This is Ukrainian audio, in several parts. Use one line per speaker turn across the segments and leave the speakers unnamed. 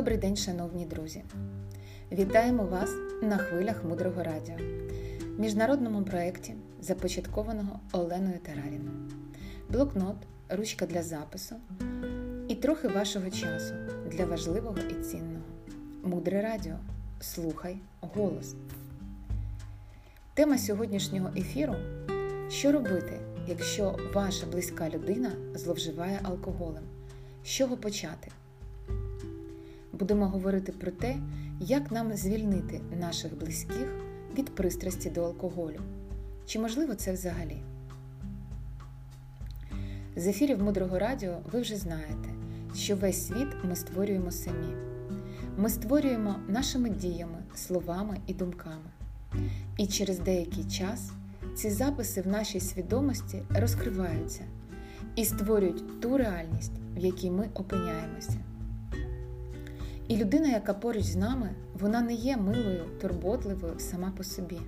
Добрий день, шановні друзі! Вітаємо вас на хвилях Мудрого Радіо, міжнародному проєкті, започаткованого Оленою Тараріною. Блокнот, ручка для запису і трохи вашого часу для важливого і цінного. Мудре радіо. Слухай голос. Тема сьогоднішнього ефіру що робити, якщо ваша близька людина зловживає алкоголем? З чого почати? Будемо говорити про те, як нам звільнити наших близьких від пристрасті до алкоголю. Чи можливо це взагалі? З ефірів Мудрого Радіо ви вже знаєте, що весь світ ми створюємо самі. Ми створюємо нашими діями, словами і думками. І через деякий час ці записи в нашій свідомості розкриваються і створюють ту реальність, в якій ми опиняємося. І людина, яка поруч з нами, вона не є милою, турботливою сама по собі.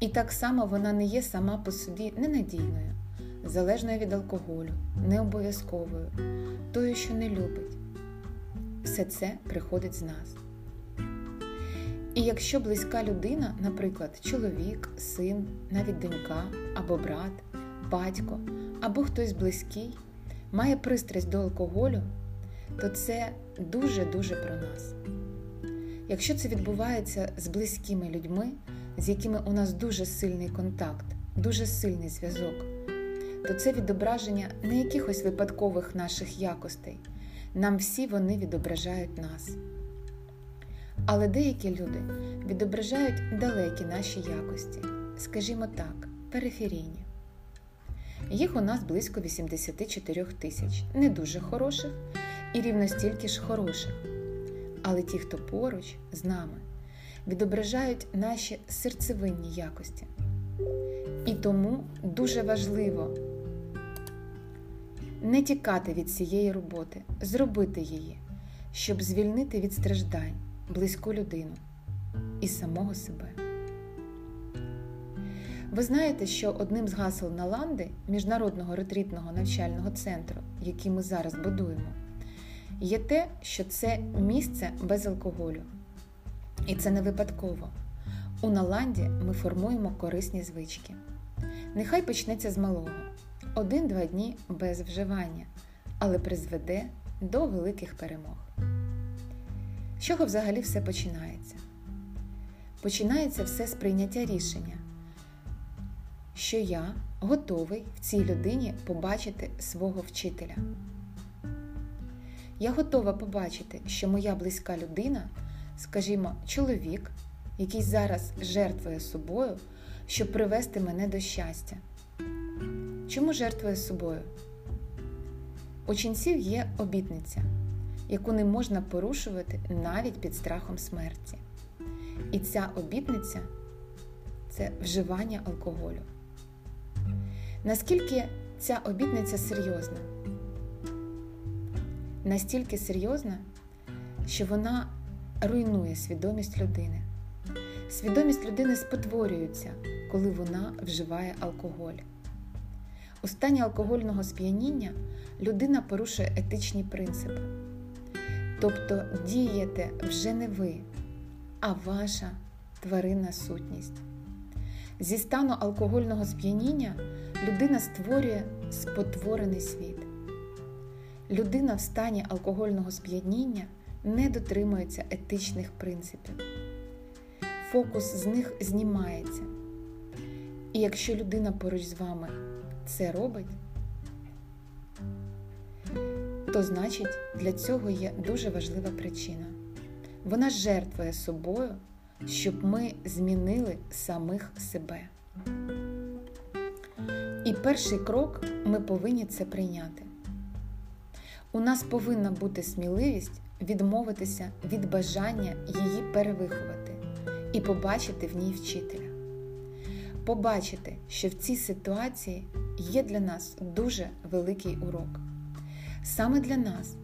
І так само вона не є сама по собі ненадійною, залежною від алкоголю, необов'язковою, тою, що не любить. Все це приходить з нас. І якщо близька людина, наприклад, чоловік, син, навіть донька або брат, батько або хтось близький, має пристрасть до алкоголю, то це дуже-дуже про нас. Якщо це відбувається з близькими людьми, з якими у нас дуже сильний контакт, дуже сильний зв'язок, то це відображення не якихось випадкових наших якостей. Нам всі вони відображають нас. Але деякі люди відображають далекі наші якості, скажімо так, периферійні. Їх у нас близько 84 тисяч, не дуже хороших і рівно стільки ж хороших. Але ті, хто поруч з нами, відображають наші серцевинні якості. І тому дуже важливо не тікати від цієї роботи, зробити її, щоб звільнити від страждань близьку людину і самого себе. Ви знаєте, що одним з гасел Наланди, міжнародного ретритного навчального центру, який ми зараз будуємо, є те, що це місце без алкоголю. І це не випадково. У Наланді ми формуємо корисні звички. Нехай почнеться з малого, один-два дні без вживання, але призведе до великих перемог. З чого взагалі все починається? Починається все з прийняття рішення, що я готовий в цій людині побачити свого вчителя. Я готова побачити, що моя близька людина, скажімо, чоловік, який зараз жертвує собою, щоб привести мене до щастя. Чому жертвує собою? У ченців є обітниця яку не можна порушувати навіть під страхом смерті. І ця обітниця це вживання алкоголю. Наскільки ця обітниця серйозна? Настільки серйозна, що вона руйнує свідомість людини. Свідомість людини спотворюється, коли вона вживає алкоголь. У стані алкогольного сп'яніння людина порушує етичні принципи. Тобто дієте вже не ви, а ваша тваринна сутність. Зі стану алкогольного сп'яніння людина створює спотворений світ. Людина в стані алкогольного сп'яніння не дотримується етичних принципів. Фокус з них знімається. І якщо людина поруч з вами це робить, то значить для цього є дуже важлива причина. Вона жертвує собою, щоб ми змінили самих себе. І перший крок ми повинні це прийняти. У нас повинна бути сміливість відмовитися від бажання її перевиховати і побачити в ній вчителя. Побачити, що в цій ситуації є для нас дуже великий урок. Саме для нас,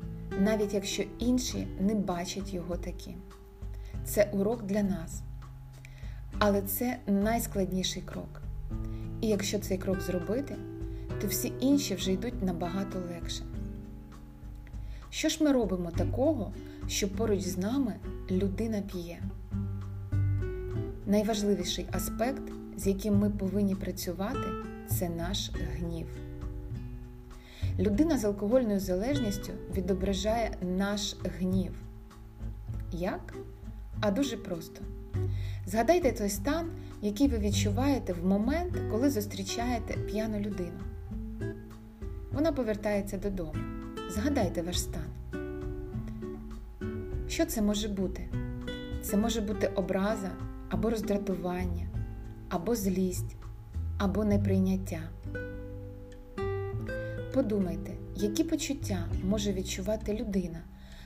навіть якщо інші не бачать його таким. Це урок для нас. Але це найскладніший крок. І якщо цей крок зробити, то всі інші вже йдуть набагато легше. Що ж ми робимо такого, що поруч з нами людина п'є. Найважливіший аспект, з яким ми повинні працювати, це наш гнів. Людина з алкогольною залежністю відображає наш гнів. Як? А дуже просто. Згадайте той стан, який ви відчуваєте в момент, коли зустрічаєте п'яну людину. Вона повертається додому. Згадайте ваш стан. Що це може бути? Це може бути образа або роздратування, або злість, або неприйняття. Подумайте, які почуття може відчувати людина,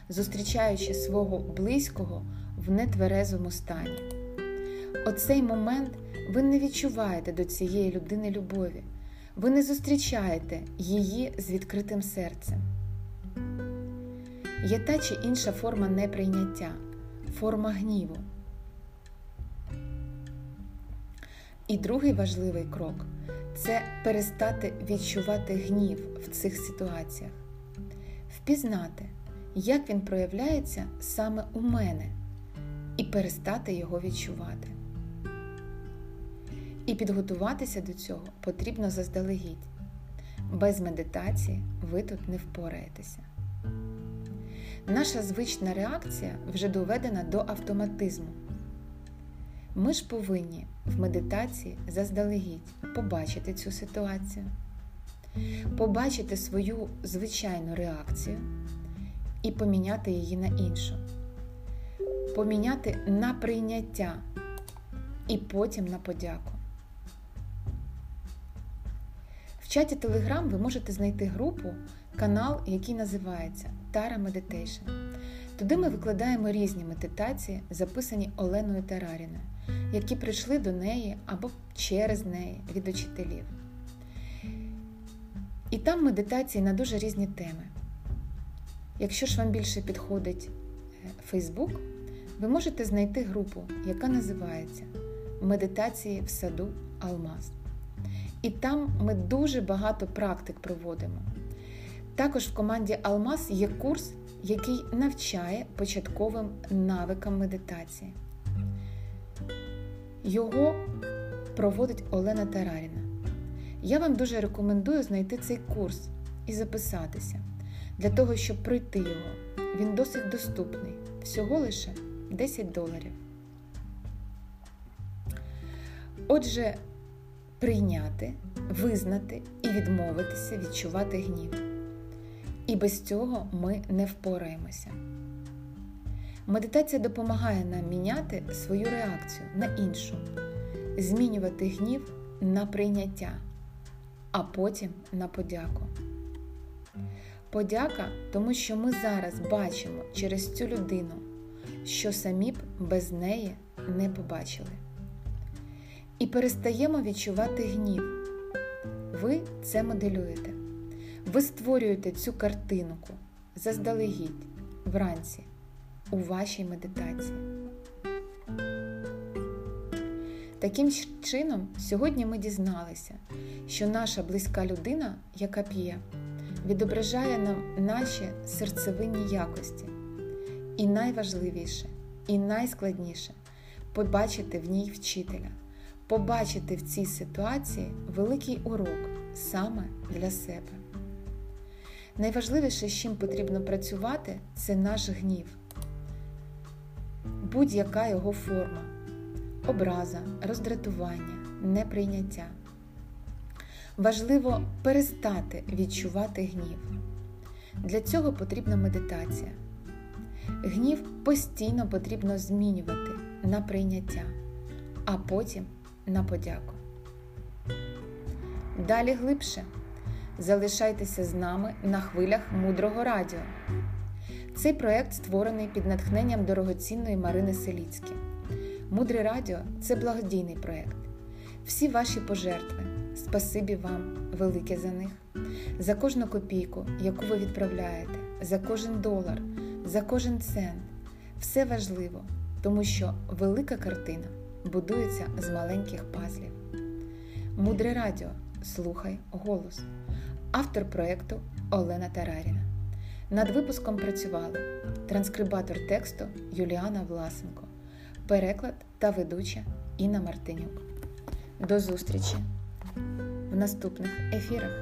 зустрічаючи свого близького в нетверезому стані. Оцей момент ви не відчуваєте до цієї людини любові, ви не зустрічаєте її з відкритим серцем. Є та чи інша форма неприйняття, форма гніву. І другий важливий крок це перестати відчувати гнів в цих ситуаціях, впізнати, як він проявляється саме у мене, і перестати його відчувати. І підготуватися до цього потрібно заздалегідь. Без медитації ви тут не впораєтеся. Наша звична реакція вже доведена до автоматизму. Ми ж повинні в медитації заздалегідь побачити цю ситуацію, побачити свою звичайну реакцію і поміняти її на іншу, поміняти на прийняття і потім на подяку. В чаті Telegram ви можете знайти групу, канал, який називається Tara Meditation. Туди ми викладаємо різні медитації, записані Оленою Тараріною, які прийшли до неї або через неї від учителів. І там медитації на дуже різні теми. Якщо ж вам більше підходить Facebook, ви можете знайти групу, яка називається Медитації в саду Алмаз. І там ми дуже багато практик проводимо. Також в команді Алмаз є курс, який навчає початковим навикам медитації. Його проводить Олена Тараріна. Я вам дуже рекомендую знайти цей курс і записатися для того, щоб пройти його. Він досить доступний, всього лише 10 доларів. Отже, прийняти, визнати і відмовитися відчувати гнів. І без цього ми не впораємося. Медитація допомагає нам міняти свою реакцію на іншу, змінювати гнів на прийняття, а потім на подяку. Подяка, тому що ми зараз бачимо через цю людину, що самі б без неї не побачили. І перестаємо відчувати гнів. Ви це моделюєте. Ви створюєте цю картинку заздалегідь вранці у вашій медитації. Таким чином, сьогодні ми дізналися, що наша близька людина, яка п'є, відображає нам наші серцевинні якості. І найважливіше, і найскладніше побачити в ній вчителя, побачити в цій ситуації великий урок саме для себе. Найважливіше, з чим потрібно працювати, це наш гнів, будь-яка його форма, образа, роздратування, неприйняття. Важливо перестати відчувати гнів. Для цього потрібна медитація. Гнів постійно потрібно змінювати на прийняття, а потім на подяку. Далі глибше. Залишайтеся з нами на хвилях мудрого радіо. Цей проект створений під натхненням дорогоцінної Марини Селіцькі. Мудре радіо це благодійний проект. Всі ваші пожертви, спасибі вам, велике за них, за кожну копійку, яку ви відправляєте, за кожен долар, за кожен цент. Все важливо, тому що велика картина будується з маленьких пазлів. Мудре радіо. Слухай голос автор проєкту Олена Тараріна. Над випуском працювали транскрибатор тексту Юліана Власенко, переклад та ведуча Інна Мартинюк. До зустрічі в наступних ефірах.